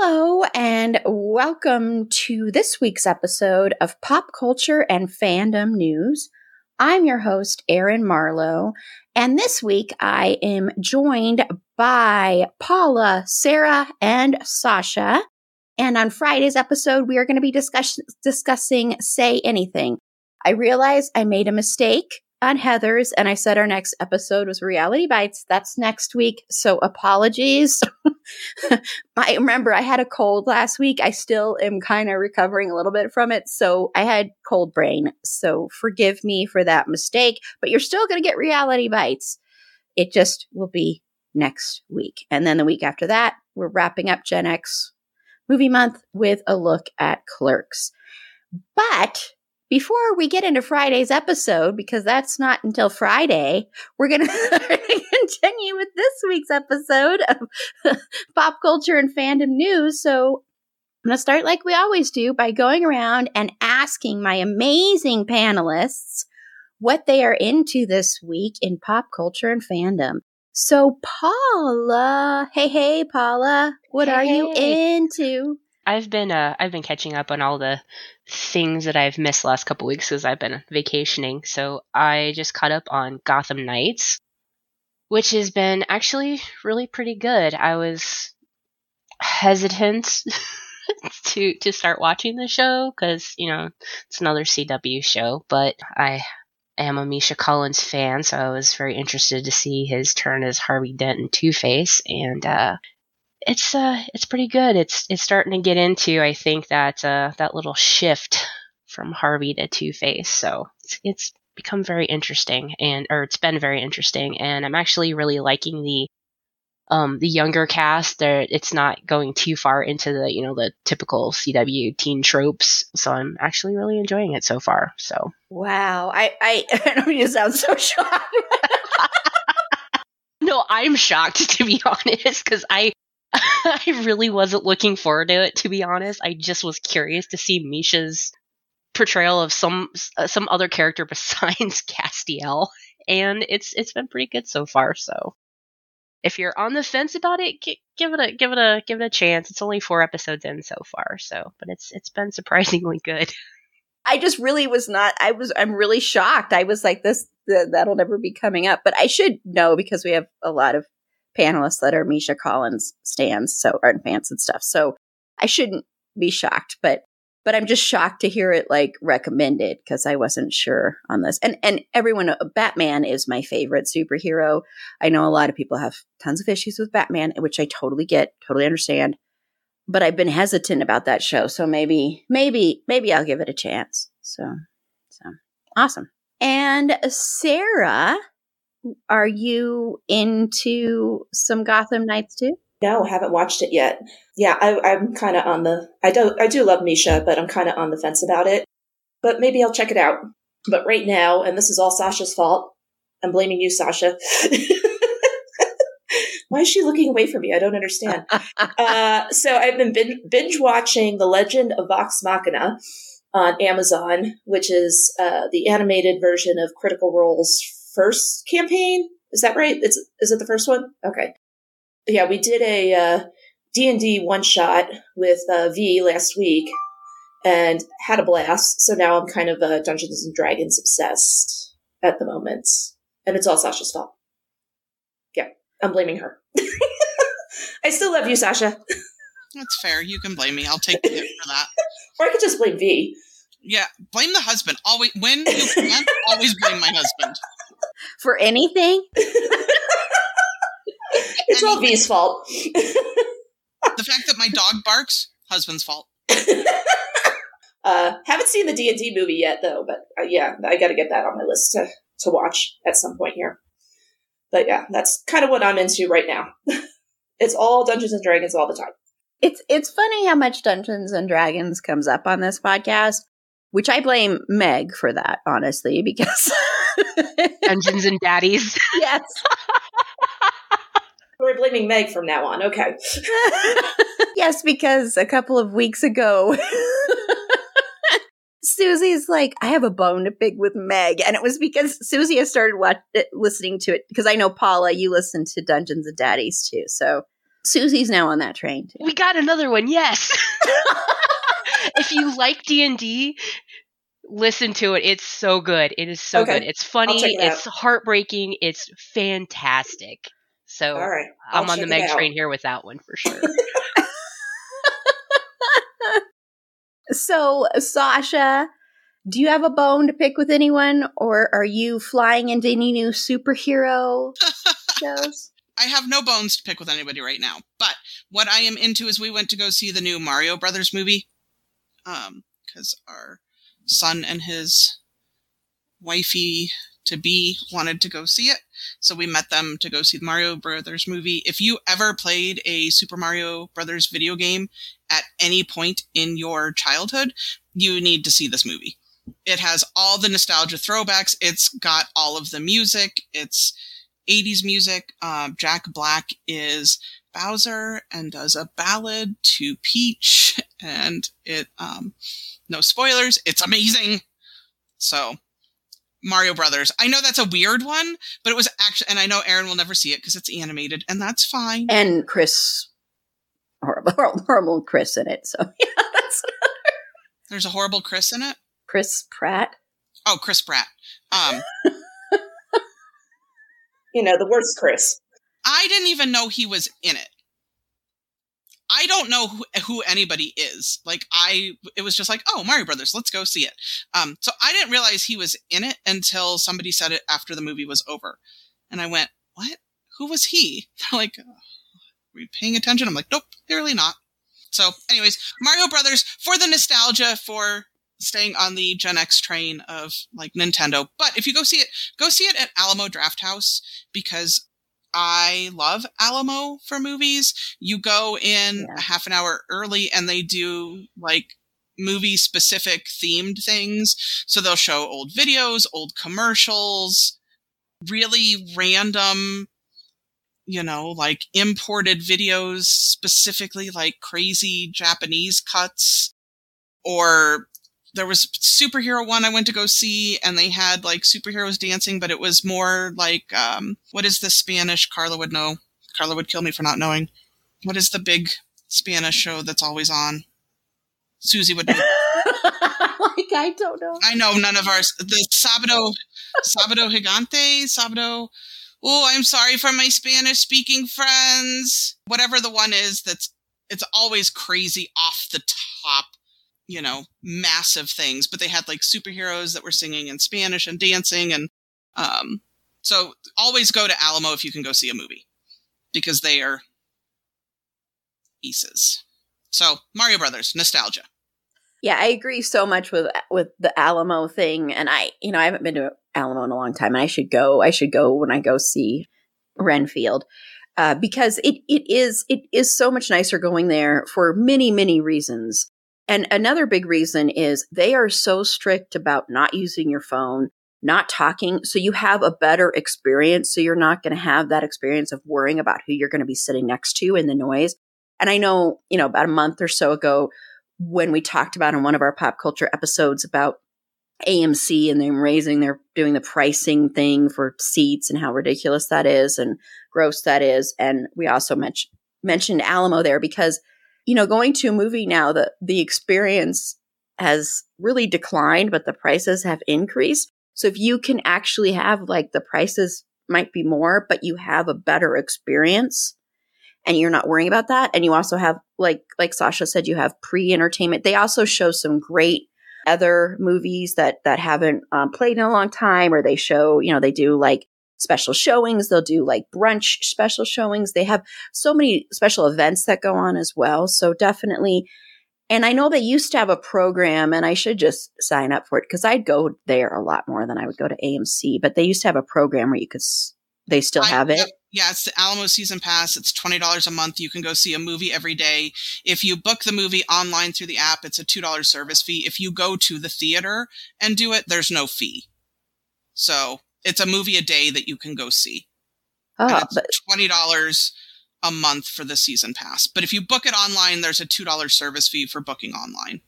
Hello, and welcome to this week's episode of Pop Culture and Fandom News. I'm your host, Erin Marlowe, and this week I am joined by Paula, Sara, and Sasha. And on Friday's episode, we are going to be discuss- discussing Say Anything. I realize I made a mistake on Heathers, and I said our next episode was Reality Bites. That's next week, so apologies. I remember I had a cold last week. I still am kind of recovering a little bit from it, so I had cold brain. So forgive me for that mistake, but you're still going to get Reality Bites. It just will be next week. And then the week after that, we're wrapping up Gen X movie month with a look at Clerks. But before we get into Friday's episode, because that's not until Friday, we're going to continue with this week's episode of pop culture and fandom news. So I'm going to start like we always do by going around and asking my amazing panelists what they are into this week in pop culture and fandom. So, Paula, hey, hey, Paula, what are you into? I've been uh I've been catching up on all the things that I've missed the last couple weeks because I've been vacationing. So I just caught up on Gotham Knights, which has been actually really pretty good. I was hesitant to to start watching the show because you know it's another CW show, but I am a Misha Collins fan, so I was very interested to see his turn as Harvey Dent in Two Face, and uh, it's uh it's pretty good. It's it's starting to get into I think that uh that little shift from Harvey to Two Face. So it's, it's become very interesting and or it's been very interesting and I'm actually really liking the um the younger cast. There it's not going too far into the, you know, the typical CW teen tropes. So I'm actually really enjoying it so far. So Wow, I I, I don't mean to sound so shocked. No, I'm shocked to be honest because I I really wasn't looking forward to it to be honest. I just was curious to see Misha's portrayal of some uh, some other character besides Castiel, and it's it's been pretty good so far. So if you're on the fence about it, gi- give it a give it a give it a chance. It's only four episodes in so far, so but it's it's been surprisingly good. I just really was not. I was. I'm really shocked. I was like, this. Th- that'll never be coming up. But I should know because we have a lot of panelists that are Misha Collins stands, so art fans and stuff. So I shouldn't be shocked. But but I'm just shocked to hear it like recommended because I wasn't sure on this. And and everyone, uh, Batman is my favorite superhero. I know a lot of people have tons of issues with Batman, which I totally get, totally understand but I've been hesitant about that show. So maybe, maybe, maybe I'll give it a chance. So, so awesome. And Sara, are you into some Gotham Knights too? No, haven't watched it yet. Yeah, I, I'm kind of on the. I don't. I do love Misha, but I'm kind of on the fence about it. But maybe I'll check it out. But right now, and this is all Sasha's fault. I'm blaming you, Sasha. Why is she looking away from me? I don't understand. uh, so I've been bin- binge watching The Legend of Vox Machina on Amazon, which is uh, the animated version of Critical Role's first campaign. Is that right? It's is it the first one? Okay. Yeah, we did a uh, D&D one shot with uh, V last week, and had a blast. So now I'm kind of uh, Dungeons and Dragons obsessed at the moment, and it's all Sasha's fault. Yeah, I'm blaming her. I still love you, Sasha. That's fair. You can blame me. I'll take the hit for that. Or I could just blame V. Yeah, blame the husband. Always when you can, always blame my husband. For anything? It's all V's fault. The fact that my dog barks, husband's fault. uh, haven't seen the D and D movie yet, though. But uh, yeah, I got to get that on my list to to watch at some point here. But yeah, that's kind of what I'm into right now. it's all Dungeons and Dragons all the time. It's it's funny how much Dungeons and Dragons comes up on this podcast, which I blame Meg for that, honestly, because Dungeons and Daddies. yes. We're blaming Meg from now on. Okay. yes, because a couple of weeks ago Susie's like, I have a bone to pick with Meg. And it was because Susie has started watch- eh, listening to it. Because I know, Paula, you listen to Dungeons and Daddies too. So Susie's now on that train too. We got another one. Yes. if you like D&D, listen to it. It's so good. It is so Okay. good. It's funny, check it out. it's heartbreaking, it's fantastic. So All right. I'll I'm on the check it Meg train here with that one for sure. So, Sasha, do you have a bone to pick with anyone, or are you flying into any new superhero shows? I have no bones to pick with anybody right now. But what I am into is we went to go see the new Mario Brothers movie. Um, because our son and his wifey to be wanted to go see it. So we met them to go see the Mario Brothers movie. If you ever played a Super Mario Brothers video game at any point in your childhood, you need to see this movie. It has all the nostalgia throwbacks. It's got all of the music. It's 80s music. Um, Jack Black is Bowser and does a ballad to Peach. And it, um, no spoilers, it's amazing. So, Mario Brothers. I know that's a weird one, but it was actually, and I know Erin will never see it because it's animated, and that's fine. And Chris, horrible, horrible, Chris in it. So, yeah, that's There's a horrible Chris in it. Chris Pratt. Oh, Chris Pratt. Um, You know, the worst Chris. I didn't even know he was in it. I don't know who, who anybody is. Like I, it was just like, oh, Mario Brothers, let's go see it. Um, so I didn't realize he was in it until somebody said it after the movie was over, and I went, what? Who was he? They're like, "Uh, were you paying attention? I'm like, nope, clearly not. So, anyways, Mario Brothers for the nostalgia for staying on the Gen X train of like Nintendo. But if you go see it, go see it at Alamo Drafthouse because I love Alamo for movies. You go in Yeah. a half an hour early and they do like movie specific themed things. So they'll show old videos, old commercials, really random, you know, like imported videos, specifically like crazy Japanese cuts. Or there was a superhero one I went to go see and they had like superheroes dancing, but it was more like, um, what is the Spanish? Carla would know. Carla would kill me for not knowing. What is the big Spanish show that's always on? Susie would know. like I don't know. I know none of ours. The Sábado, Sábado Gigante, Sábado. Oh, I'm sorry for my Spanish speaking friends. Whatever the one is that's, it's always crazy off the top, you know, massive things. But they had like superheroes that were singing in Spanish and dancing. And, um, so always go to Alamo if you can go see a movie because they are aces. So Mario Brothers, nostalgia. Yeah, I agree so much with with the Alamo thing, and I, you know, I haven't been to Alamo in a long time, and I should go. I should go when I go see Renfield uh, because it it is it is so much nicer going there for many many reasons. And another big reason is they are so strict about not using your phone, not talking, so you have a better experience. So you're not going to have that experience of worrying about who you're going to be sitting next to in the noise. And I know, you know, about a month or so ago, when we talked about in one of our pop culture episodes about AMC and them raising their doing the pricing thing for seats and how ridiculous that is and gross that is. And we also mentioned mentioned Alamo there because you know going to a movie now the the experience has really declined, but the prices have increased. So if you can actually have like the prices might be more, but you have a better experience and you're not worrying about that. And you also have like like Sasha said, you have pre-entertainment. They also show some great other movies that that haven't um, played in a long time, or they show you know they do like special showings. They'll do like brunch special showings. They have so many special events that go on as well. So definitely. And I know they used to have a program, and I should just sign up for it because I'd go there a lot more than I would go to AMC. But they used to have a program where you could, they still I- have it. Yeah, it's the Alamo season pass. It's twenty dollars a month. You can go see a movie every day. If you book the movie online through the app, it's a two dollars service fee. If you go to the theater and do it, there's no fee. So it's a movie a day that you can go see. Oh, it's but twenty dollars a month for the season pass. But if you book it online, there's a two dollars service fee for booking online.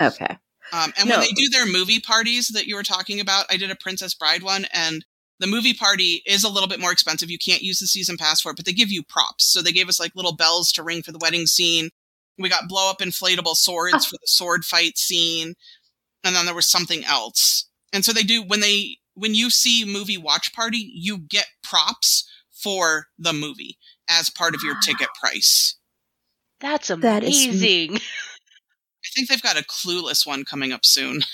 okay. Um, and No. when they do their movie parties that you were talking about, I did a Princess Bride one, and the movie party is a little bit more expensive. You can't use the season pass for it, but they give you props. So they gave us like little bells to ring for the wedding scene. We got blow up inflatable swords Ah. for the sword fight scene, and then there was something else. And so they do when they when you see movie watch party, you get props for the movie as part of your ticket price. That's That is- amazing. I think they've got a clueless one coming up soon.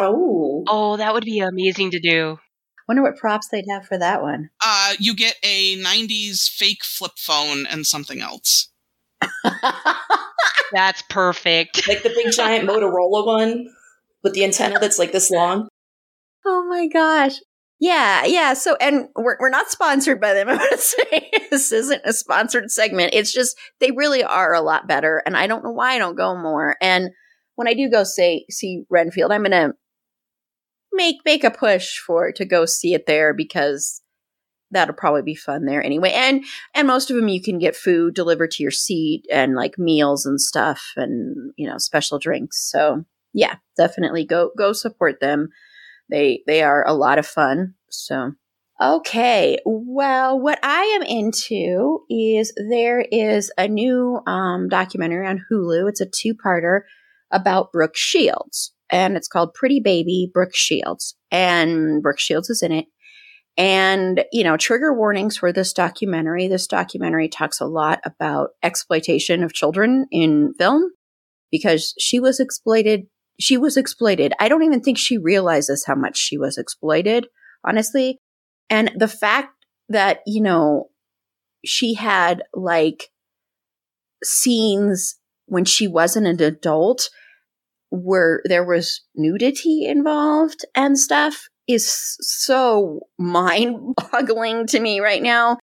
Oh. Oh, that would be amazing to do. Wonder what props they'd have for that one. Uh, you get a 90s fake flip phone and something else. That's perfect. Like the big giant Motorola one with the antenna that's like this long. Oh my gosh. Yeah, yeah. So, and we're, we're not sponsored by them. I'm going to say this isn't a sponsored segment. It's just they really are a lot better. And I don't know why I don't go more. And when I do go say see Renfield, I'm going to make make a push for to go see it there because that'll probably be fun there anyway. And and most of them you can get food delivered to your seat and like meals and stuff and you know special drinks. So yeah, definitely go go support them. They they are a lot of fun. So okay, well, what I am into is there is a new um, documentary on Hulu. It's a two parter about Brooke Shields, and it's called Pretty Baby Brooke Shields, and Brooke Shields is in it. And, you know, trigger warnings for this documentary. This documentary talks a lot about exploitation of children in film because she was exploited. She was exploited. I don't even think she realizes how much she was exploited, honestly. And the fact that, you know, she had like scenes when she wasn't an adult where there was nudity involved and stuff is so mind boggling to me right now.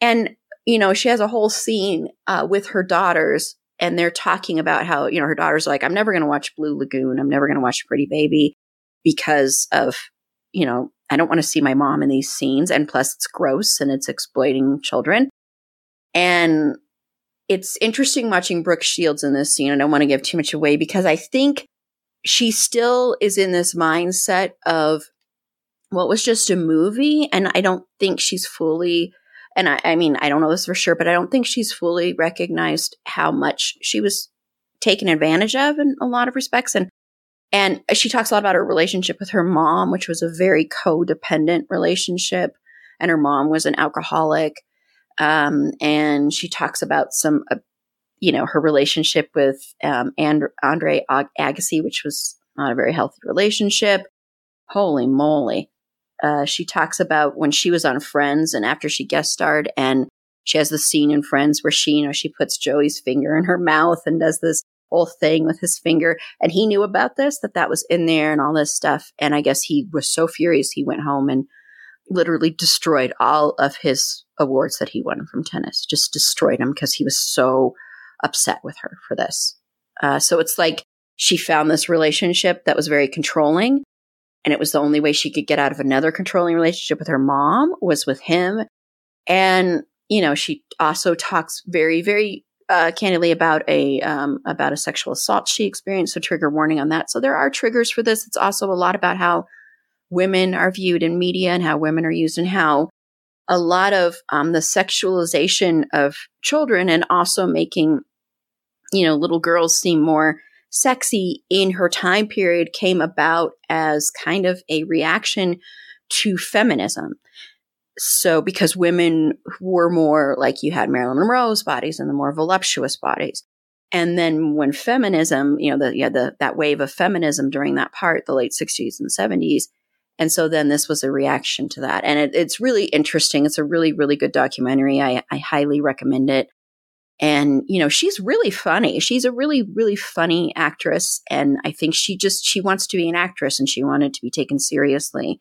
And, you know, she has a whole scene uh, with her daughters and they're talking about how, you know, her daughter's like, I'm never going to watch Blue Lagoon. I'm never going to watch Pretty Baby because of, you know, I don't want to see my mom in these scenes. And plus, it's gross and it's exploiting children. And it's interesting watching Brooke Shields in this scene. I don't want to give too much away because I think she still is in this mindset of, well, was just a movie. And I don't think she's fully, and I, I mean, I don't know this for sure, but I don't think she's fully recognized how much she was taken advantage of in a lot of respects. And and she talks a lot about her relationship with her mom, which was a very codependent relationship. And her mom was an alcoholic. Um, and she talks about some, uh, you know, her relationship with um, and- Andre Ag- Agassi, which was not a very healthy relationship. Holy moly. Uh, she talks about when she was on Friends and after she guest starred, and she has the scene in Friends where she, you know, she puts Joey's finger in her mouth and does this whole thing with his finger. And he knew about this, that that was in there and all this stuff. And I guess he was so furious, he went home and literally destroyed all of his awards that he won from tennis, just destroyed them because he was so upset with her for this. Uh, so it's like she found this relationship that was very controlling. And it was the only way she could get out of another controlling relationship with her mom was with him. And, you know, she also talks very, very uh, candidly about a um, about a sexual assault she experienced. So trigger warning on that. So there are triggers for this. It's also a lot about how women are viewed in media and how women are used and how a lot of um, the sexualization of children and also making you know little girls seem more sexy in her time period came about as kind of a reaction to feminism. So, because women were more like you had Marilyn Monroe's bodies and the more voluptuous bodies. And then when feminism, you know, the, yeah, the, that wave of feminism during that part, the late 60s and 70s. And so then this was a reaction to that. And it, it's really interesting. It's a really, really good documentary. I, I highly recommend it. And, you know, she's really funny. She's a really, really funny actress. And I think she just, she wants to be an actress and she wanted to be taken seriously.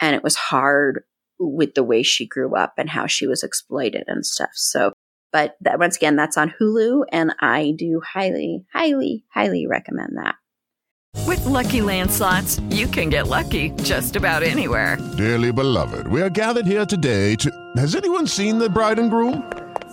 And it was hard with the way she grew up and how she was exploited and stuff. So but that, once again, that's on Hulu, and I do highly, highly, highly recommend that. With lucky landslots, you can get lucky just about anywhere. Dearly beloved, we are gathered here today to. Has anyone seen the bride and groom?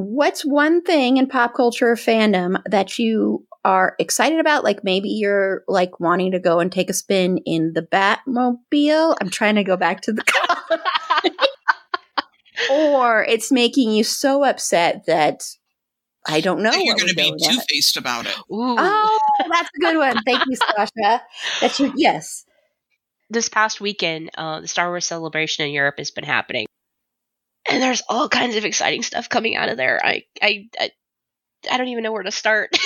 What's one thing in pop culture fandom that you are excited about? Like maybe you're like wanting to go and take a spin in the Batmobile. I'm trying to go back to the car. or it's making you so upset that I don't know. You're going to be two faced about it. Ooh. Oh, that's a good one. Thank you, Sasha. That's your yes. This past weekend, uh, the Star Wars celebration in Europe has been happening, and there's all kinds of exciting stuff coming out of there. I, I, I, I don't even know where to start.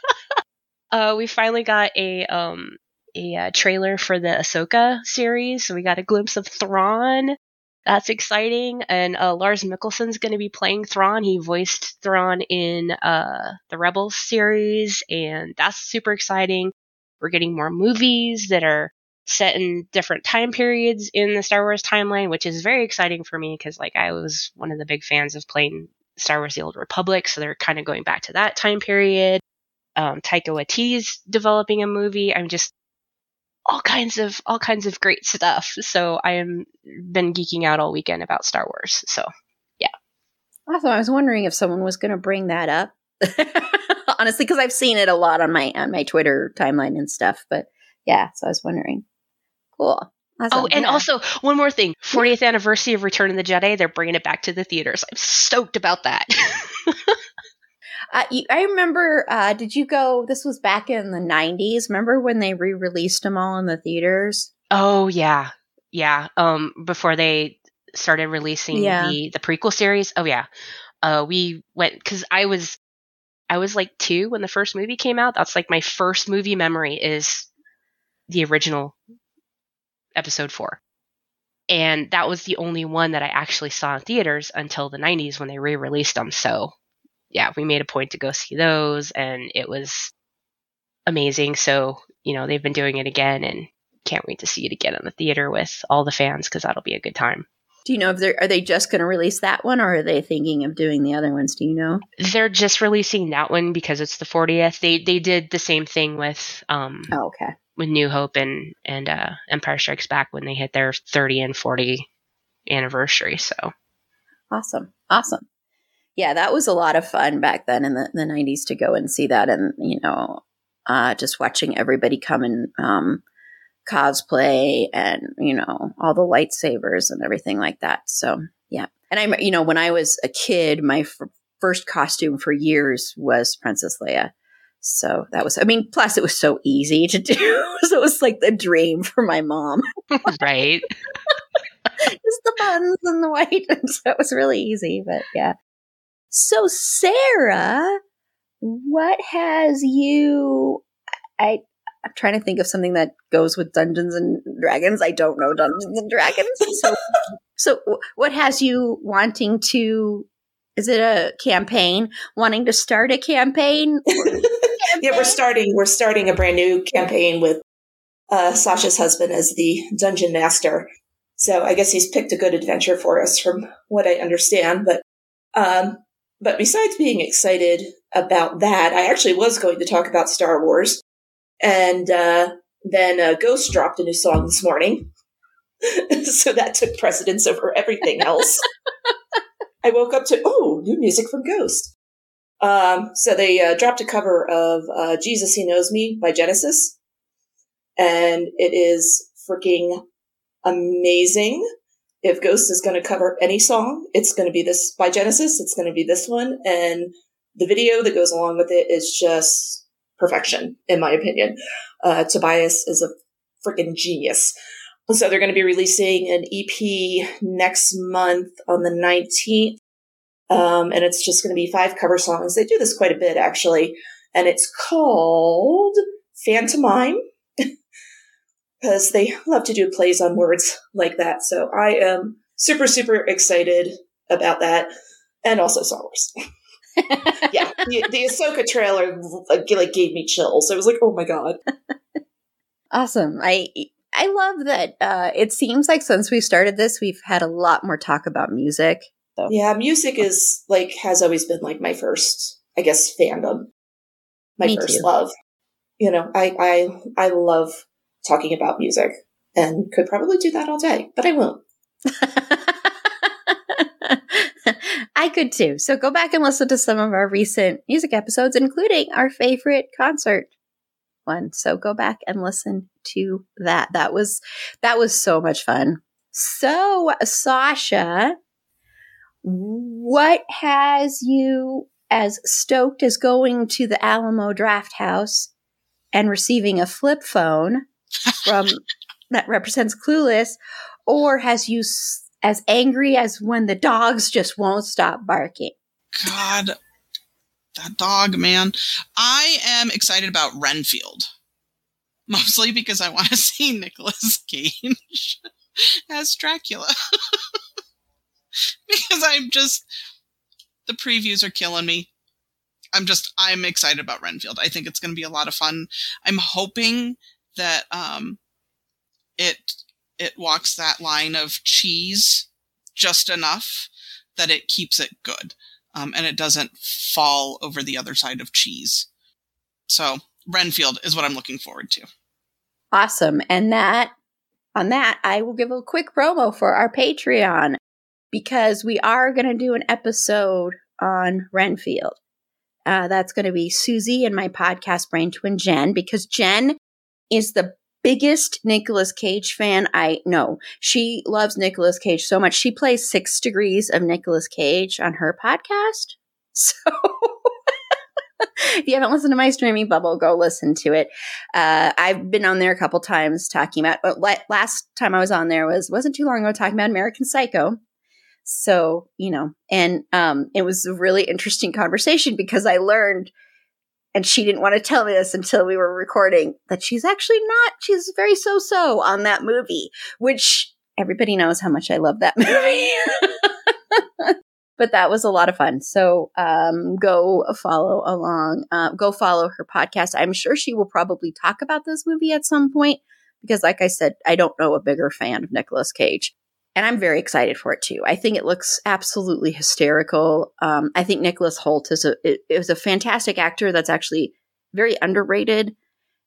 uh, we finally got a um a uh, trailer for the Ahsoka series, so we got a glimpse of Thrawn. That's exciting. And uh, Lars Mikkelsen's going to be playing Thrawn. He voiced Thrawn in uh, the Rebels series, and that's super exciting. We're getting more movies that are set in different time periods in the Star Wars timeline, which is very exciting for me because, like, I was one of the big fans of playing Star Wars: The Old Republic, so they're kind of going back to that time period. Um, Taika Waititi's developing a movie. I'm just all kinds of all kinds of great stuff. So I am been geeking out all weekend about Star Wars. So yeah. Awesome. I was wondering if someone was going to bring that up. Honestly, because I've seen it a lot on my on my Twitter timeline and stuff. But yeah, so I was wondering. Cool. Awesome. Oh, and yeah. also one more thing: 40th anniversary of Return of the Jedi. They're bringing it back to the theaters. I'm stoked about that. Uh, you, I remember. Uh, did you go? This was back in the '90s. Remember when they re-released them all in the theaters? Oh yeah, yeah. Um, before they started releasing yeah. the the prequel series. Oh yeah. Uh, we went because I was I was like two when the first movie came out. That's like my first movie memory is the original episode four. And that was the only one that I actually saw in theaters until the 90s when they re released them. So yeah, we made a point to go see those and it was amazing. So, you know, they've been doing it again and can't wait to see it again in the theater with all the fans because that'll be a good time. Do you know if they're are they just going to release that one or are they thinking of doing the other ones? Do you know? They're just releasing that one because it's the 40th. They they did the same thing with um oh, okay. With New Hope and and uh Empire Strikes Back when they hit their 30 and 40 anniversary, so Awesome. Awesome yeah, that was a lot of fun back then in the, the 90s to go and see that. And, you know, uh, just watching everybody come and um, cosplay and, you know, all the lightsabers and everything like that. So, yeah. And I'm you know, when I was a kid, my f- first costume for years was Princess Leia. So that was, I mean, plus it was so easy to do. so it was like the dream for my mom. right. Just the buns and the white. And so it was really easy. But yeah. So, Sara, what has you? I I'm trying to think of something that goes with Dungeons and Dragons. I don't know Dungeons and Dragons. So, so what has you wanting to? Is it a campaign? Wanting to start a campaign? Yeah, we're starting. We're starting a brand new campaign with uh, Sasha's husband as the dungeon master. So I guess he's picked a good adventure for us, from what I understand. But um, but besides being excited about that, I actually was going to talk about Star Wars. And uh, Then uh, Ghost dropped a new song this morning. so that took precedence over everything else. I woke up to, oh, new music from Ghost. Um, so they uh, dropped a cover of uh, Jesus He Knows Me by Genesis. And it is freaking amazing. If Ghost is going to cover any song, it's going to be this by Genesis. It's going to be this one. And the video that goes along with it is just perfection, in my opinion. Uh, Tobias is a freaking genius. So they're going to be releasing an EP next month on the 19th. Um, and it's just going to be five cover songs. They do this quite a bit, actually. And it's called Phantomime because they love to do plays on words like that. So I am super, super excited about that. And also Star Wars. yeah, the, the Ahsoka trailer like, gave me chills. I was like, oh my god. Awesome. I I love that. Uh, it seems like since we started this, we've had a lot more talk about music. So. Yeah, music is like has always been like my first, I guess, fandom, my Me first too. love. You know, I I I love talking about music and could probably do that all day, but I won't. I could too. So go back and listen to some of our recent music episodes, including our favorite concert one. So go back and listen to that. That was that was so much fun. So Sasha, what has you as stoked as going to the Alamo Drafthouse and receiving a flip phone from that represents Clueless, or has you s- as angry as when the dogs just won't stop barking? God, that dog, man. I am excited about Renfield. Mostly because I want to see Nicolas Cage as Dracula. because I'm just the previews are killing me. I'm just I'm excited about Renfield. I think it's going to be a lot of fun. I'm hoping that um it it walks that line of cheese just enough that it keeps it good um, and it doesn't fall over the other side of cheese. So Renfield is what I'm looking forward to. Awesome. And that on that, I will give a quick promo for our Patreon because we are going to do an episode on Renfield. Uh, that's going to be Susie and my podcast brain twin Jen because Jen is the biggest Nicolas Cage fan I know. She loves Nicolas Cage so much. She plays Six Degrees of Nicolas Cage on her podcast. So if you haven't listened to my streaming bubble, go listen to it. Uh, I've been on there a couple times talking about, but last time I was on there was wasn't too long ago talking about American Psycho. So you know, and um, it was a really interesting conversation because I learned and she didn't want to tell me this until we were recording that she's actually not she's very so-so on that movie which everybody knows how much i love that movie. But that was a lot of fun. So um, go follow along uh, go follow her podcast. I'm sure she will probably talk about this movie at some point because like i said i don't know a bigger fan of Nicolas cage and I'm very excited for it too. I think it looks absolutely hysterical. Um, I think Nicholas Hoult is a is a fantastic actor that's actually very underrated,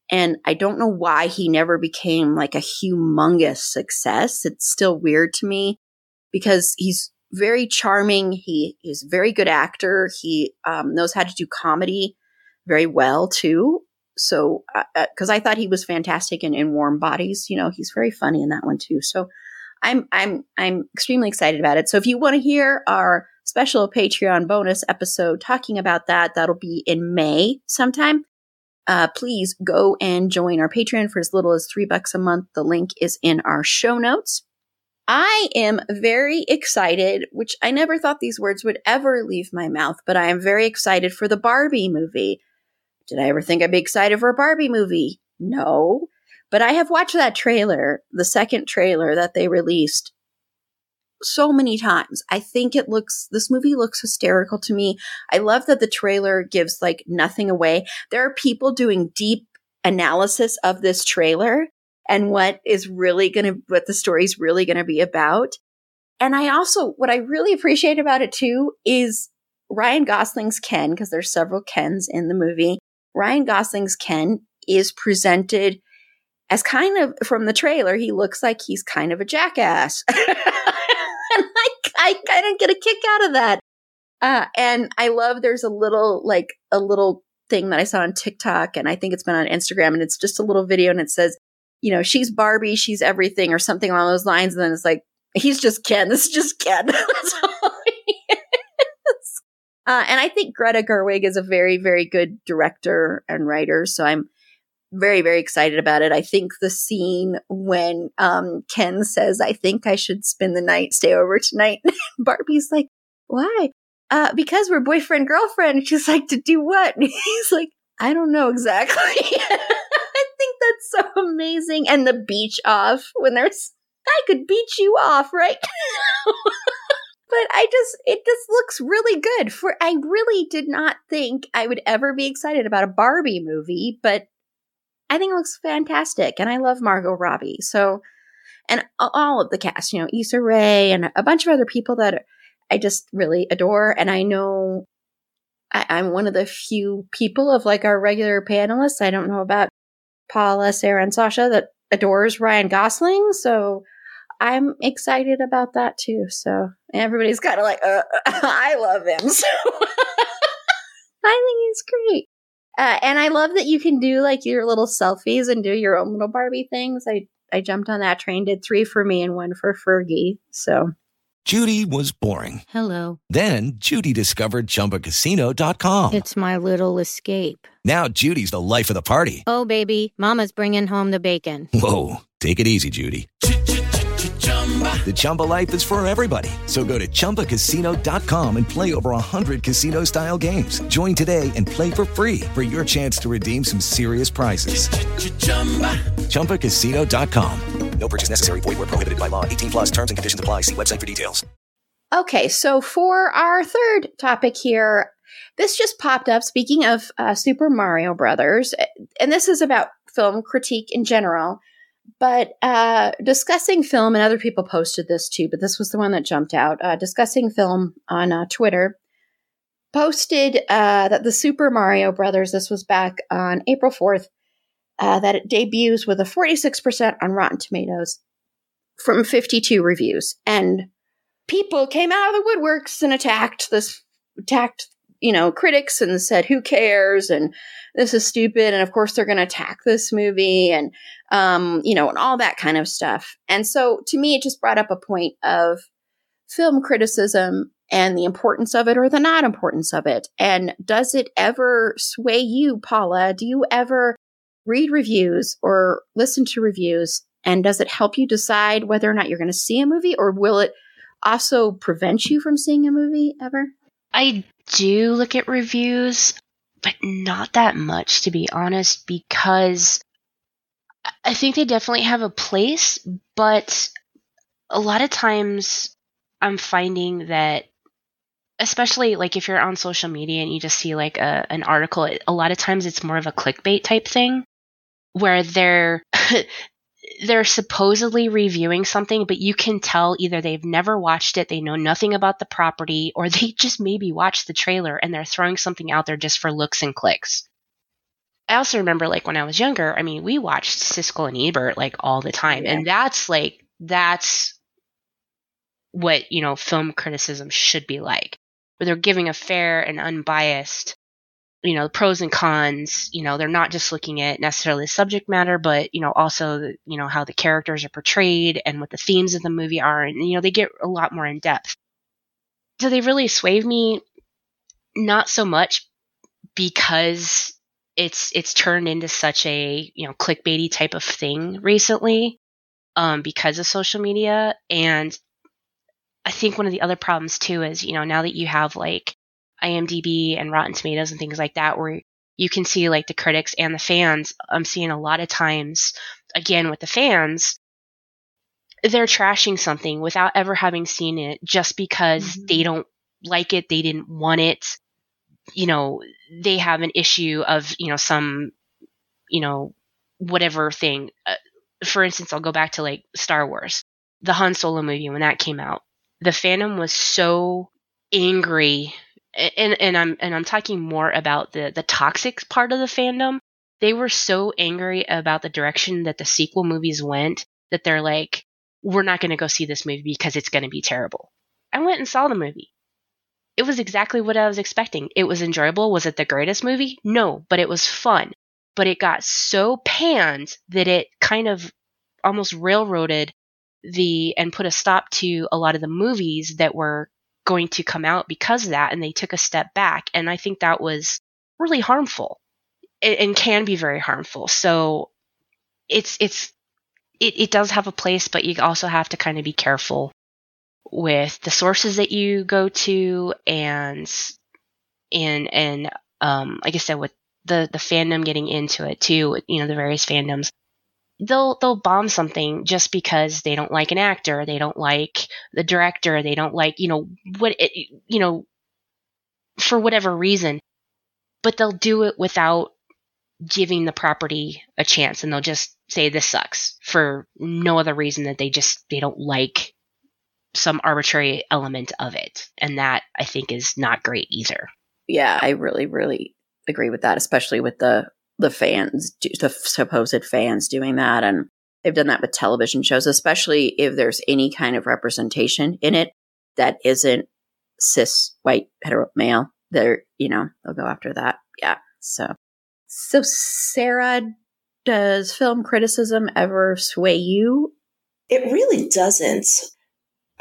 and I don't know why he never became like a humongous success. It's still weird to me because he's very charming. He is a very good actor. He um, knows how to do comedy very well too. So, because uh, uh I thought he was fantastic in, in Warm Bodies, you know, he's very funny in that one too. So, I'm I'm I'm extremely excited about it. So if you want to hear our special Patreon bonus episode talking about that, that'll be in May sometime. Uh, please go and join our Patreon for as little as three bucks a month. The link is in our show notes. I am very excited, which I never thought these words would ever leave my mouth, but I am very excited for the Barbie movie. Did I ever think I'd be excited for a Barbie movie? No. But I have watched that trailer, the second trailer that they released, so many times. I think it looks, this movie looks hysterical to me. I love that the trailer gives like nothing away. There are people doing deep analysis of this trailer and what is really going to, what the story's really going to be about. And I also, what I really appreciate about it too is Ryan Gosling's Ken, because there's several Kens in the movie. Ryan Gosling's Ken is presented as kind of from the trailer, he looks like he's kind of a jackass. and I, I kind of get a kick out of that. Uh, and I love there's a little, like, a little thing that I saw on TikTok, and I think it's been on Instagram, and it's just a little video, and it says, you know, she's Barbie, she's everything, or something along those lines. And then it's like, he's just Ken. This is just Ken. That's all. Uh, and I think Greta Gerwig is a very, very good director and writer. So I'm very, very excited about it. I think the scene when um, Ken says, I think I should spend the night, stay over tonight. Barbie's like, why? Uh, because we're boyfriend, girlfriend. She's like, to do what? And he's like, I don't know exactly. I think that's so amazing. And the beach off when there's, I could beat you off right but I just, it just looks really good. For I really did not think I would ever be excited about a Barbie movie, but I think it looks fantastic, and I love Margot Robbie. So, and all of the cast, you know, Issa Rae and a bunch of other people that I just really adore. And I know I, I'm one of the few people of like our regular panelists. I don't know about Paula, Sara, and Sasha that adores Ryan Gosling. So I'm excited about that too. So everybody's kind of like, uh, I love him. So I think he's great. Uh, and I love that you can do like your little selfies and do your own little Barbie things. I I jumped on that train, did three for me and one for Fergie. So Judy was boring. Hello. Then Judy discovered ChumbaCasino.com. It's my little escape. Now Judy's the life of the party. Oh baby, Mama's bringing home the bacon. Whoa, take it easy, Judy. The Chumba life is for everybody. So go to ChumbaCasino.com and play over 100 casino style games. Join today and play for free for your chance to redeem some serious prizes. ChumbaCasino.com. No purchase necessary. Void where prohibited by law. 18 plus terms and conditions apply. See website for details. Okay, so for our third topic here, this just popped up. Speaking of uh, Super Mario Brothers, and this is about film critique in general. But uh, discussing film, and other people posted this too, but this was the one that jumped out. Uh, discussing film on uh, Twitter posted uh, that the Super Mario Brothers, this was back on April 4th, uh, that it debuts with a 46% on Rotten Tomatoes from 52 reviews. And people came out of the woodworks and attacked this, attacked, you know, critics and said, who cares? And this is stupid. And of course, they're going to attack this movie and, um, you know, and all that kind of stuff. And so to me, it just brought up a point of film criticism and the importance of it or the not importance of it. And does it ever sway you, Paula? Do you ever read reviews or listen to reviews? And does it help you decide whether or not you're going to see a movie or will it also prevent you from seeing a movie ever? I do look at reviews, but not that much, to be honest, because I think they definitely have a place, but a lot of times I'm finding that especially like if you're on social media and you just see like a, an article a lot of times it's more of a clickbait type thing where they're they're supposedly reviewing something but you can tell either they've never watched it they know nothing about the property or they just maybe watched the trailer and they're throwing something out there just for looks and clicks I also remember like when I was younger, I mean, we watched Siskel and Ebert like all the time. Yeah. And that's like, that's what, you know, film criticism should be like, where they're giving a fair and unbiased, you know, the pros and cons. You know, they're not just looking at necessarily the subject matter, but, you know, also, you know, how the characters are portrayed and what the themes of the movie are. And, you know, they get a lot more in depth. Do they really sway me? Not so much because it's it's turned into such a you know clickbaity type of thing recently um, because of social media and i think one of the other problems too is you know now that you have like imdb and rotten tomatoes and things like that where you can see like the critics and the fans i'm seeing a lot of times again with the fans they're trashing something without ever having seen it just because mm-hmm. they don't like it they didn't want it you know, they have an issue of, you know, some, you know, whatever thing. Uh, for instance, I'll go back to like Star Wars, the Han Solo movie when that came out. The fandom was so angry, and and I'm and I'm talking more about the the toxic part of the fandom they were so angry about the direction that the sequel movies went that they're like, we're not going to go see this movie because it's going to be terrible. I went and saw the movie. It was exactly what I was expecting. It was enjoyable. Was it the greatest movie? No, but it was fun. But it got so panned that it kind of almost railroaded the and put a stop to a lot of the movies that were going to come out because of that and they took a step back and i think that was really harmful. And can be very harmful. So it's it's it, it does have a place but you also have to kind of be careful with the sources that you go to and and and um like i said with the the fandom getting into it too you know the various fandoms they'll they'll bomb something just because they don't like an actor, they don't like the director, they don't like you know what it, you know for whatever reason, but they'll do it without giving the property a chance, and they'll just say this sucks for no other reason that they just they don't like some arbitrary element of it, and that I think is not great either. Yeah, I really really agree with that, especially with the the fans, the supposed fans doing that. And they've done that with television shows, especially if there's any kind of representation in it that isn't cis white hetero male. They're, you know, they'll go after that. Yeah. So, so Sara, does film criticism ever sway you? It really doesn't.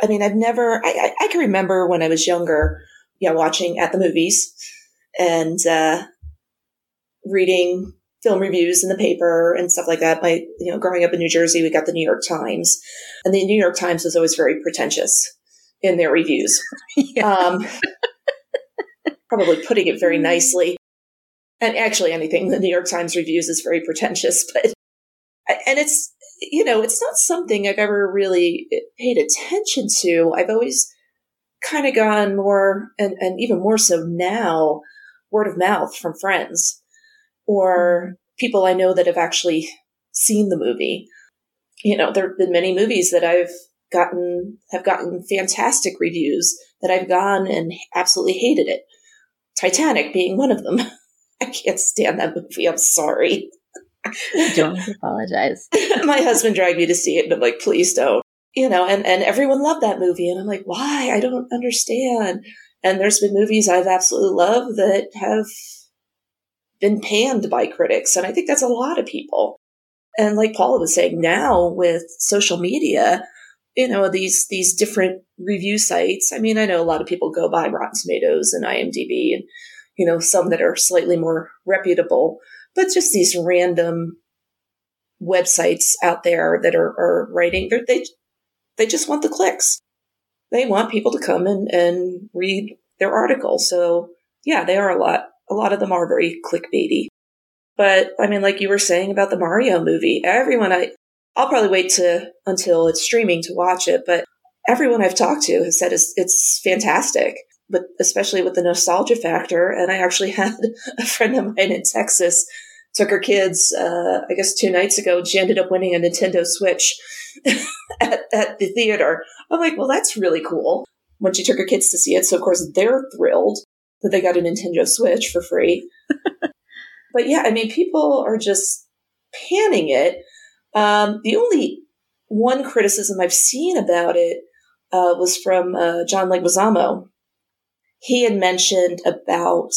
I mean, I've never, I, I, I can remember when I was younger, yeah, watching at the movies and, uh, reading film reviews in the paper and stuff like that. My, you know, growing up in New Jersey, we got the New York Times, and the New York Times was always very pretentious in their reviews. yeah. um, probably putting it very nicely. And actually, anything the New York Times reviews is very pretentious, but and it's you know it's not something I've ever really paid attention to. I've always kind of gone more and, and even more so now word of mouth from friends or people I know that have actually seen the movie. You know, there have been many movies that I've gotten, have gotten fantastic reviews that I've gone and absolutely hated it. Titanic being one of them. I can't stand that movie. I'm sorry. Don't apologize. My husband dragged me to see it, and I'm like, please don't. You know, and, and everyone loved that movie. And I'm like, why? I don't understand. And there's been movies I've absolutely loved that have been panned by critics. And I think that's a lot of people. And like Paula was saying, now with social media, you know, these, these different review sites. I mean, I know a lot of people go by Rotten Tomatoes and IMDb and, you know, some that are slightly more reputable, but just these random websites out there that are, are writing, they, they just want the clicks. They want people to come and, and read their article. So yeah, they are a lot a lot of them are very clickbaity. But I mean, like you were saying about the Mario movie, everyone I, I'll probably wait to until it's streaming to watch it, but everyone I've talked to has said it's, it's fantastic, but especially with the nostalgia factor. And I actually had a friend of mine in Texas took her kids, uh, I guess two nights ago, she ended up winning a Nintendo Switch at, at the theater. I'm like, well, that's really cool when she took her kids to see it. So of course they're thrilled that they got a Nintendo Switch for free. but yeah, I mean, people are just panning it. Um, the only one criticism I've seen about it uh, was from uh, John Leguizamo. He had mentioned about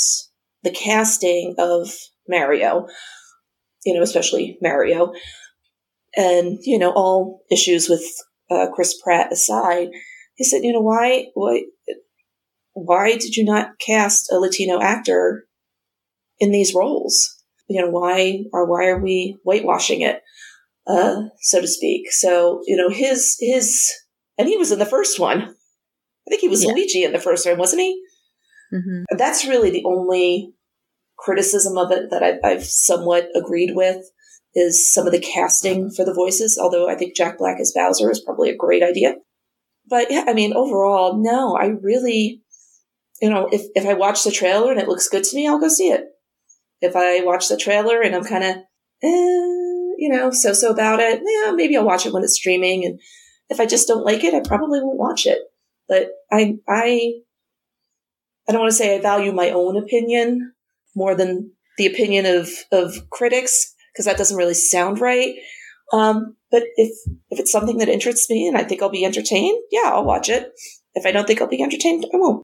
the casting of Mario, you know, especially Mario, and you know, all issues with uh, Chris Pratt aside. He said, you know, why, why why did you not cast a Latino actor in these roles? You know, why or why are we whitewashing it, uh, so to speak? So, you know, his, his, and he was in the first one. I think he was yeah. Luigi in the first one, wasn't he? Mm-hmm. That's really the only criticism of it that I've, I've somewhat agreed with is some of the casting for the voices. Although I think Jack Black as Bowser is probably a great idea. But yeah, I mean, overall, no, I really, you know, if, if I watch the trailer and it looks good to me, I'll go see it. If I watch the trailer and I'm kind of, eh, you know, so so about it, yeah, maybe I'll watch it when it's streaming. And if I just don't like it, I probably won't watch it. But I, I, I don't want to say I value my own opinion more than the opinion of of critics because that doesn't really sound right. Um, but if if it's something that interests me and I think I'll be entertained, yeah, I'll watch it. If I don't think I'll be entertained, I won't.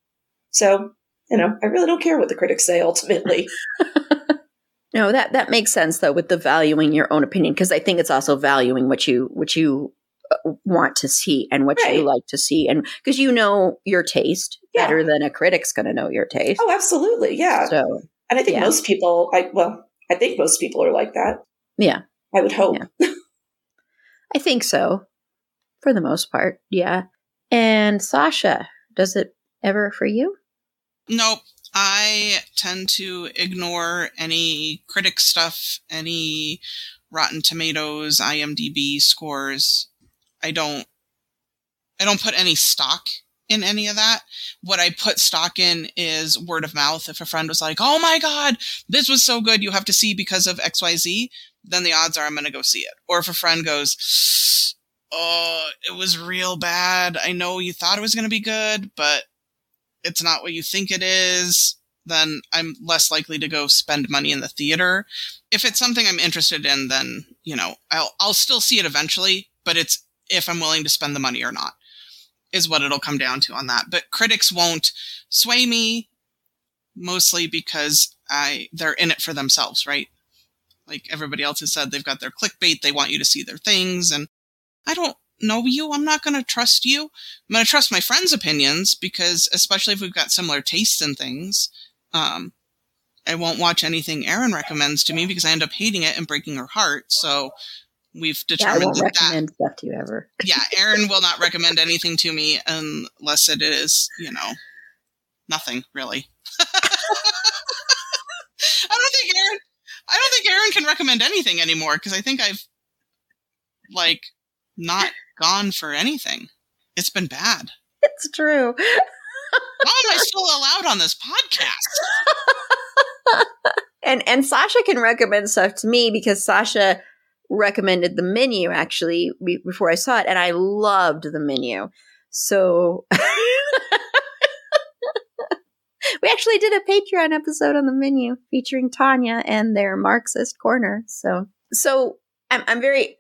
So, you know, I really don't care what the critics say ultimately. no, that that makes sense though with the valuing your own opinion because I think it's also valuing what you what you uh, want to see and what right. you like to see and because you know your taste yeah. better than a critic's going to know your taste. Oh, absolutely. Yeah. So, and I think yeah. most people I well, I think most people are like that. Yeah. I would hope. Yeah. I think so. For the most part. Yeah. And Sasha, does it ever for you? Nope. I tend to ignore any critic stuff, any Rotten Tomatoes, IMDb scores. I don't I don't put any stock in any of that. What I put stock in is word of mouth. If a friend was like, "Oh my god, this was so good, you have to see because of XYZ," then the odds are I'm going to go see it. Or if a friend goes, "Oh, it was real bad. I know you thought it was going to be good, but it's not what you think it is, then I'm less likely to go spend money in the theater. If it's something I'm interested in, then, you know, I'll, I'll still see it eventually, but it's if I'm willing to spend the money or not is what it'll come down to on that. But critics won't sway me mostly because I, they're in it for themselves, right? Like everybody else has said, they've got their clickbait. They want you to see their things. And I don't, know you. I'm not going to trust you. I'm going to trust my friends' opinions because, especially if we've got similar tastes in things, um, I won't watch anything Erin recommends to me because I end up hating it and breaking her heart. So we've determined yeah, I won't that recommend that, stuff to you ever. yeah, Erin will not recommend anything to me unless it is, you know, nothing really. I don't think Erin. I don't think Erin can recommend anything anymore because I think I've like not gone for anything. It's been bad. It's true. How am I still allowed on this podcast? and and Sasha can recommend stuff to me because Sasha recommended the menu actually before I saw it, and I loved the menu. So we actually did a Patreon episode on the menu featuring Tanya and their Marxist corner. So so I'm I'm very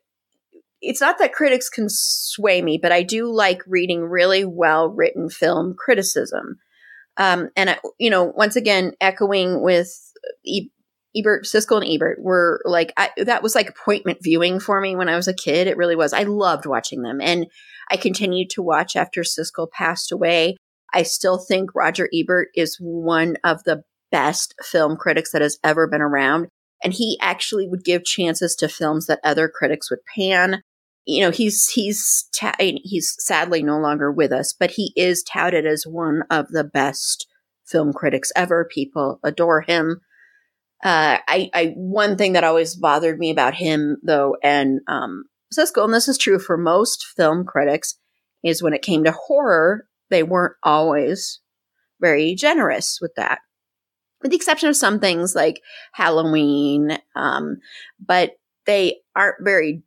it's not that critics can sway me, but I do like reading really well written film criticism. Um, and I, you know, once again, echoing with e- Ebert, Siskel and Ebert were like, I, that was like appointment viewing for me when I was a kid. It really was. I loved watching them. And I continued to watch after Siskel passed away. I still think Roger Ebert is one of the best film critics that has ever been around. And he actually would give chances to films that other critics would pan you know he's he's ta- he's sadly no longer with us but he is touted as one of the best film critics ever. People adore him. Uh, I, I one thing that always bothered me about him though and um and this is true for most film critics is when it came to horror they weren't always very generous with that with the exception of some things like Halloween um, but they aren't very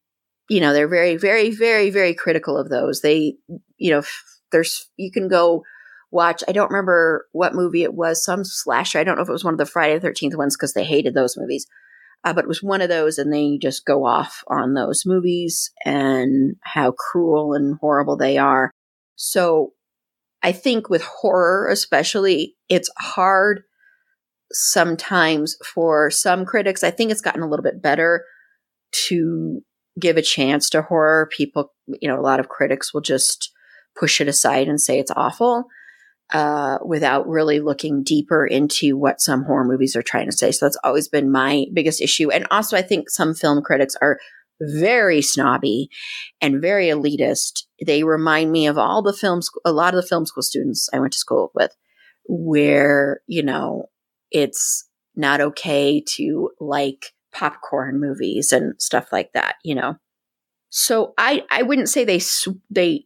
you know, they're very, very, very, very critical of those. They, you know, there's, you can go watch, I don't remember what movie it was, some slasher. I don't know if it was one of the Friday the 13th ones because they hated those movies. Uh, but it was one of those, and they just go off on those movies and how cruel and horrible they are. So I think with horror, especially, it's hard sometimes for some critics. I think it's gotten a little bit better to give a chance to horror, people, you know, a lot of critics will just push it aside and say it's awful uh, without really looking deeper into what some horror movies are trying to say. So that's always been my biggest issue. And also, I think some film critics are very snobby and very elitist. They remind me of all the films, a lot of the film school students I went to school with, where, you know, it's not okay to like popcorn movies and stuff like that, you know. So I I wouldn't say they they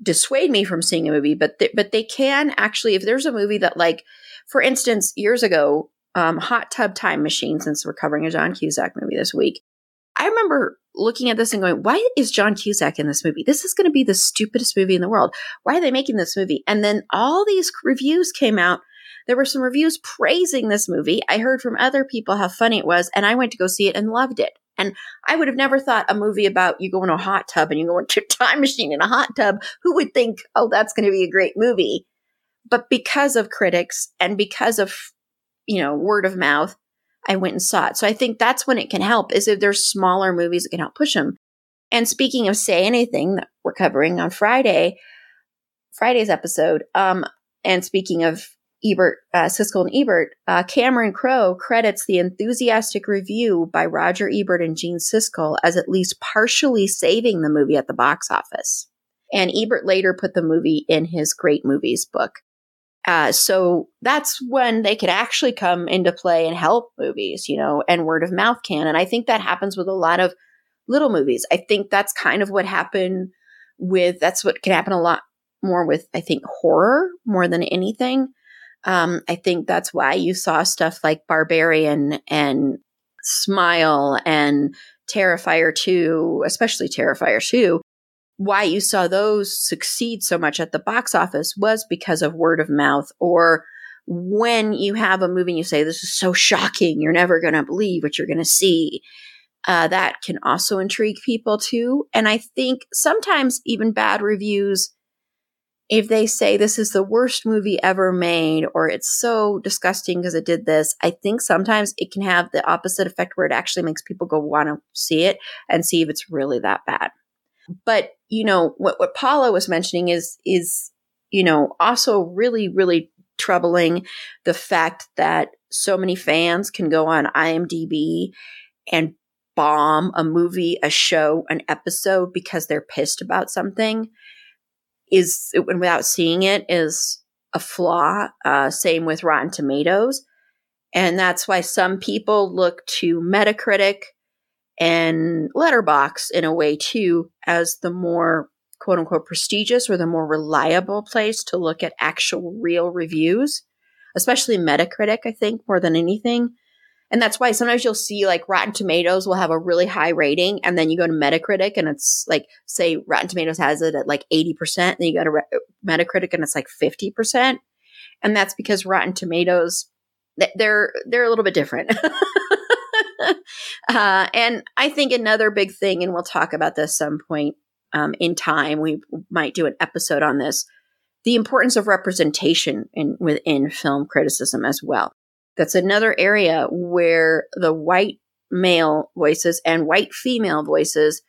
dissuade me from seeing a movie, but th- but they can actually if there's a movie that like for instance years ago um, Hot Tub Time Machine since we're covering a John Cusack movie this week. I remember looking at this and going, why is John Cusack in this movie? This is going to be the stupidest movie in the world. Why are they making this movie? And then all these reviews came out There were some reviews praising this movie. I heard from other people how funny it was, and I went to go see it and loved it. And I would have never thought a movie about you go in a hot tub and you go into a time machine in a hot tub. Who would think, oh, that's going to be a great movie? But because of critics and because of, you know, word of mouth, I went and saw it. So I think that's when it can help is if there's smaller movies that can help push them. And speaking of say anything that we're covering on Friday, Friday's episode, um, and speaking of Ebert, uh, Siskel and Ebert, uh, Cameron Crowe credits the enthusiastic review by Roger Ebert and Gene Siskel as at least partially saving the movie at the box office. And Ebert later put the movie in his Great Movies book. Uh, so that's when they could actually come into play and help movies, you know, and word of mouth can. And I think that happens with a lot of little movies. I think that's kind of what happened with, that's what can happen a lot more with, I think, horror more than anything. Um, I think that's why you saw stuff like Barbarian and Smile and Terrifier 2, especially Terrifier 2. Why you saw those succeed so much at the box office was because of word of mouth or when you have a movie and you say, This is so shocking, you're never going to believe what you're going to see. Uh, that can also intrigue people too. And I think sometimes even bad reviews if they say this is the worst movie ever made or it's so disgusting because it did this, I think sometimes it can have the opposite effect where it actually makes people go want to see it and see if it's really that bad. But, you know, what, what Paula was mentioning is, is, you know, also really, really troubling the fact that so many fans can go on IMDb and bomb a movie, a show, an episode because they're pissed about something is without seeing it is a flaw. Uh, same with Rotten Tomatoes. And that's why some people look to Metacritic and Letterboxd in a way too as the more quote unquote prestigious or the more reliable place to look at actual real reviews, especially Metacritic, I think, more than anything. And that's why sometimes you'll see like Rotten Tomatoes will have a really high rating and then you go to Metacritic and it's like, say Rotten Tomatoes has it at like 80%, and then you go to Re- Metacritic and it's like 50%. And that's because Rotten Tomatoes, they're, they're a little bit different. uh, and I think another big thing, and we'll talk about this some point um, in time, we might do an episode on this, the importance of representation in, within film criticism as well. That's another area where the white male voices and white female voices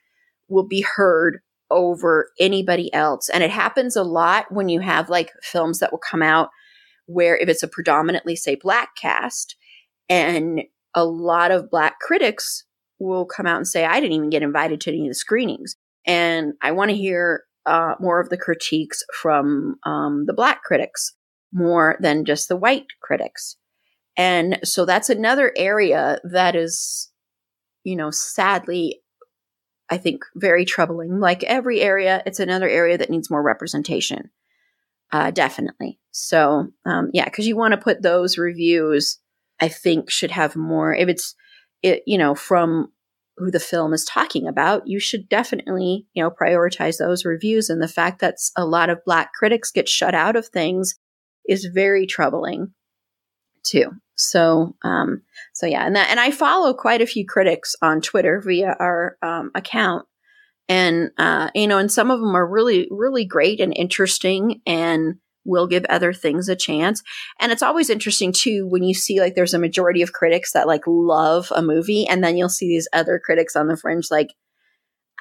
will be heard over anybody else. And it happens a lot when you have like films that will come out where if it's a predominantly, say, black cast, and a lot of black critics will come out and say, I didn't even get invited to any of the screenings. And I want to hear uh, more of the critiques from um, the black critics more than just the white critics. And so that's another area that is, you know, sadly, I think very troubling. Like every area, it's another area that needs more representation. Uh, definitely. So, um, yeah, because you want to put those reviews, I think, should have more. If it's, it, you know, from who the film is talking about, you should definitely, you know, prioritize those reviews. And the fact that a lot of Black critics get shut out of things is very troubling, too. So, um, so yeah, and that, and I follow quite a few critics on Twitter via our um, account, and uh, you know, and some of them are really, really great and interesting, and will give other things a chance. And it's always interesting too when you see like there's a majority of critics that like love a movie, and then you'll see these other critics on the fringe like,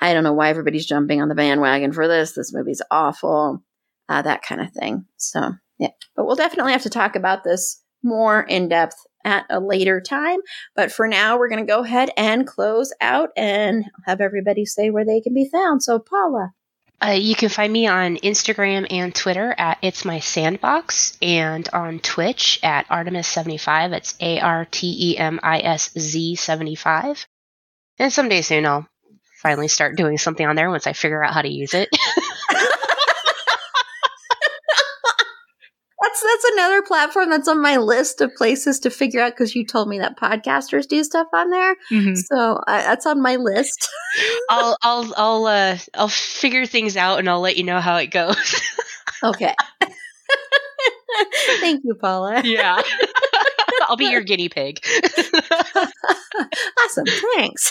I don't know why everybody's jumping on the bandwagon for this. This movie's awful, uh, that kind of thing. So yeah, but we'll definitely have to talk about this more in depth at a later time. But for now, we're going to go ahead and close out and have everybody say where they can be found. So, Paula. Uh, you can find me on Instagram and Twitter at It's My Sandbox and on Twitch at Artemis75. It's A R T E M I S Z 75. And someday soon I'll finally start doing something on there once I figure out how to use it. that's that's another platform that's on my list of places to figure out because you told me that podcasters do stuff on there. Mm-hmm. So uh, that's on my list. I'll I'll I'll uh, I'll figure things out and I'll let you know how it goes. okay. Thank you, Paula. Yeah. I'll be your guinea pig. awesome. Thanks.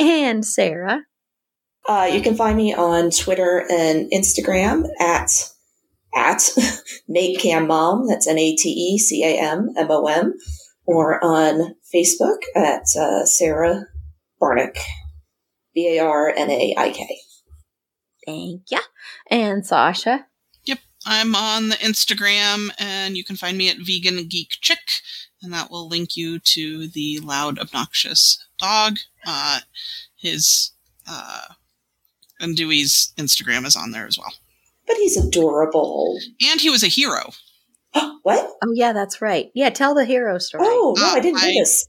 and Sara. Uh, you can find me on Twitter and Instagram at at Natecam Mom. That's N A T E C A M M O M, or on Facebook at uh, Sara Barnick, B A R N A I K. Thank you. And Sasha. Yep, I'm on the Instagram, and you can find me at Vegan Geek Chick, and that will link you to the loud, obnoxious dog. Uh, his uh, and Dewey's Instagram is on there as well. But he's adorable. And he was a hero. what? Oh, yeah, that's right. Yeah, tell the hero story. Oh, no, Uh, I didn't know I- this.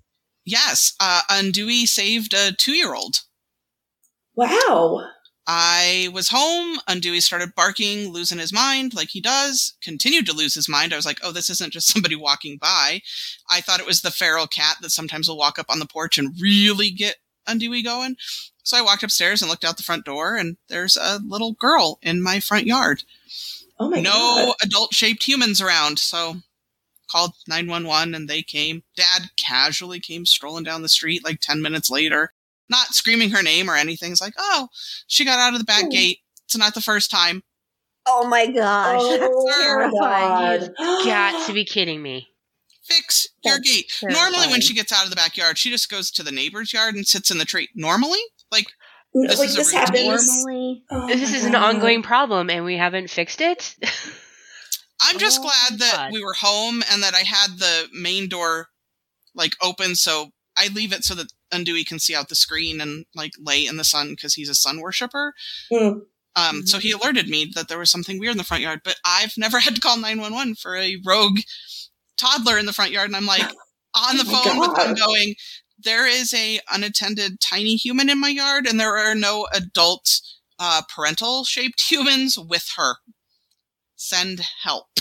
Yes, uh, Undewey saved a two-year-old. Wow. I was home. Undewey started barking, losing his mind like he does. Continued to lose his mind. I was like, oh, this isn't just somebody walking by. I thought it was the feral cat that sometimes will walk up on the porch and really get Undewey going. So I walked upstairs and looked out the front door, and there's a little girl in my front yard. Oh my no god. adult shaped humans around. So called 911 and they came. Dad casually came strolling down the street like 10 minutes later, not screaming her name or anything. It's like, oh, she got out of the back Oh. gate. It's not the first time. Oh my gosh. Oh, that's terrifying. God. Got to be kidding me. Fix your That's gate. Normally, when she gets out of the backyard, she just goes to the neighbor's yard and sits in the tree. Normally? Like, This like is a this happens. Normally. Oh this my is an ongoing problem and we haven't fixed it. I'm just Oh, glad that God. we were home and that I had the main door like open so I leave it so that Undewey can see out the screen and like lay in the sun because he's a sun worshiper. Hmm. Um, so he alerted me that there was something weird in the front yard, but I've never had to call 911 for a rogue toddler in the front yard. And I'm like on the Oh my phone with them going, there is a unattended tiny human in my yard and there are no adult uh, parental shaped humans with her. Send help.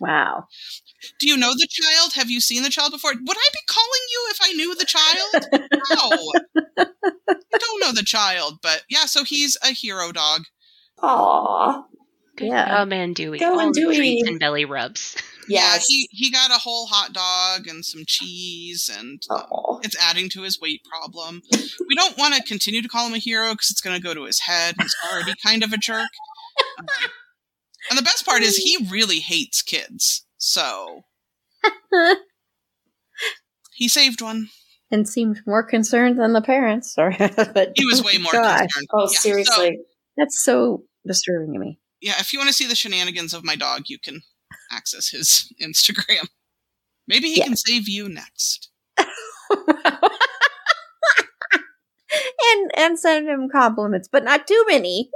Wow. Do you know the child? Have you seen the child before? Would I be calling you if I knew the child? No. I don't know the child, but yeah, so he's a hero dog. Aw. Good Yeah. job, man, Dewey. Go, All the Andewey. treats and belly rubs. Yes. Yeah, he, he got a whole hot dog and some cheese, and uh, it's adding to his weight problem. We don't want to continue to call him a hero because it's going to go to his head. He's already kind of a jerk. Um, and the best part is he really hates kids. So he saved one. and seemed more concerned than the parents. Sorry, but He was way more Gosh, concerned. Oh, Yeah, so- seriously. That's so disturbing to me. Yeah, if you want to see the shenanigans of my dog, you can access his Instagram. Maybe he Yeah. can save you next. and and send him compliments, but not too many.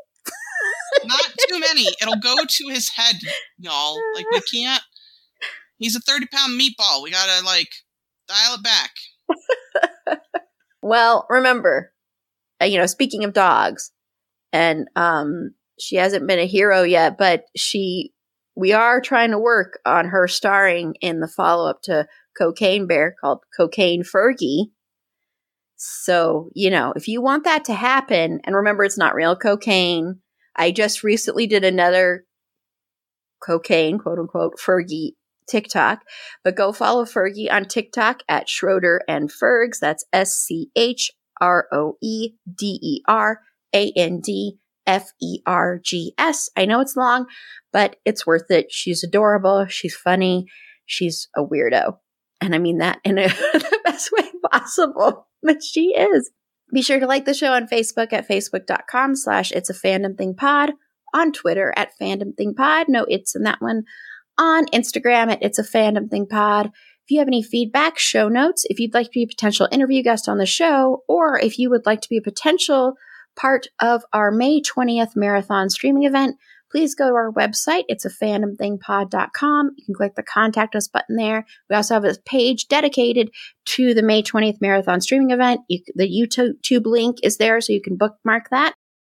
Not too many. It'll go to his head, y'all. Like we can't. He's a thirty pound meatball. We gotta like dial it back. Well, remember, uh, you know, speaking of dogs, and um, she hasn't been a hero yet, but she, we are trying to work on her starring in the follow up to Cocaine Bear called Cocaine Fergie. So, you know, if you want that to happen, and remember, it's not real cocaine. I just recently did another cocaine, quote unquote, Fergie TikTok, but go follow Fergie on TikTok at Schroeder and Fergs. That's S C H R O E D E R A N D F E R G S. I know it's long, but it's worth it. She's adorable. She's funny. She's a weirdo. And I mean that in a, the best way possible. But she is. Be sure to like the show on Facebook at facebook.com slash it's a fandom thing pod, on Twitter at fandom thing pod. No, it's in that one. On Instagram at it's a fandom thing pod. If you have any feedback, show notes, if you'd like to be a potential interview guest on the show, or if you would like to be a potential part of our May 20th marathon streaming event, please go to our website. It's a fandomthingpod.com. You can click the contact us button there. We also have a page dedicated to the May 20th marathon streaming event. You, the YouTube link is there, so you can bookmark that.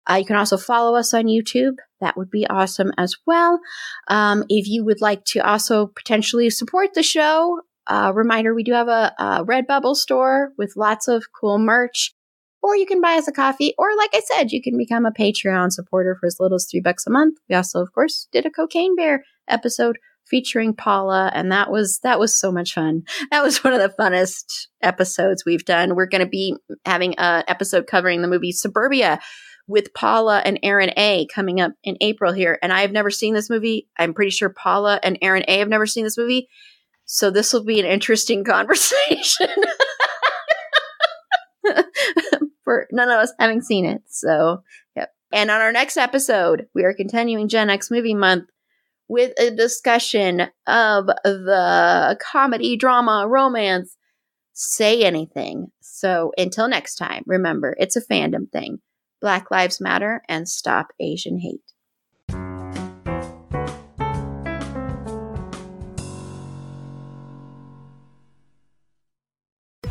Uh, you can also follow us on YouTube. That would be awesome as well. Um, if you would like to also potentially support the show, uh, reminder we do have a, a Redbubble store with lots of cool merch. Or you can buy us a coffee, or like I said, you can become a Patreon supporter for as little as three bucks a month. We also, of course, did a Cocaine Bear episode featuring Paula, and that was that was so much fun. That was one of the funnest episodes we've done. We're going to be having an episode covering the movie Suburbia with Paula and Aaron A coming up in April here, and I have never seen this movie. I'm pretty sure Paula and Aaron A have never seen this movie, so this will be an interesting conversation. for none of us having seen it. So, yep. And on our next episode, we are continuing Gen X Movie Month with a discussion of the comedy, drama, romance, say anything. So, until next time, remember it's a fandom thing. Black Lives Matter and stop Asian hate.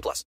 18 plus.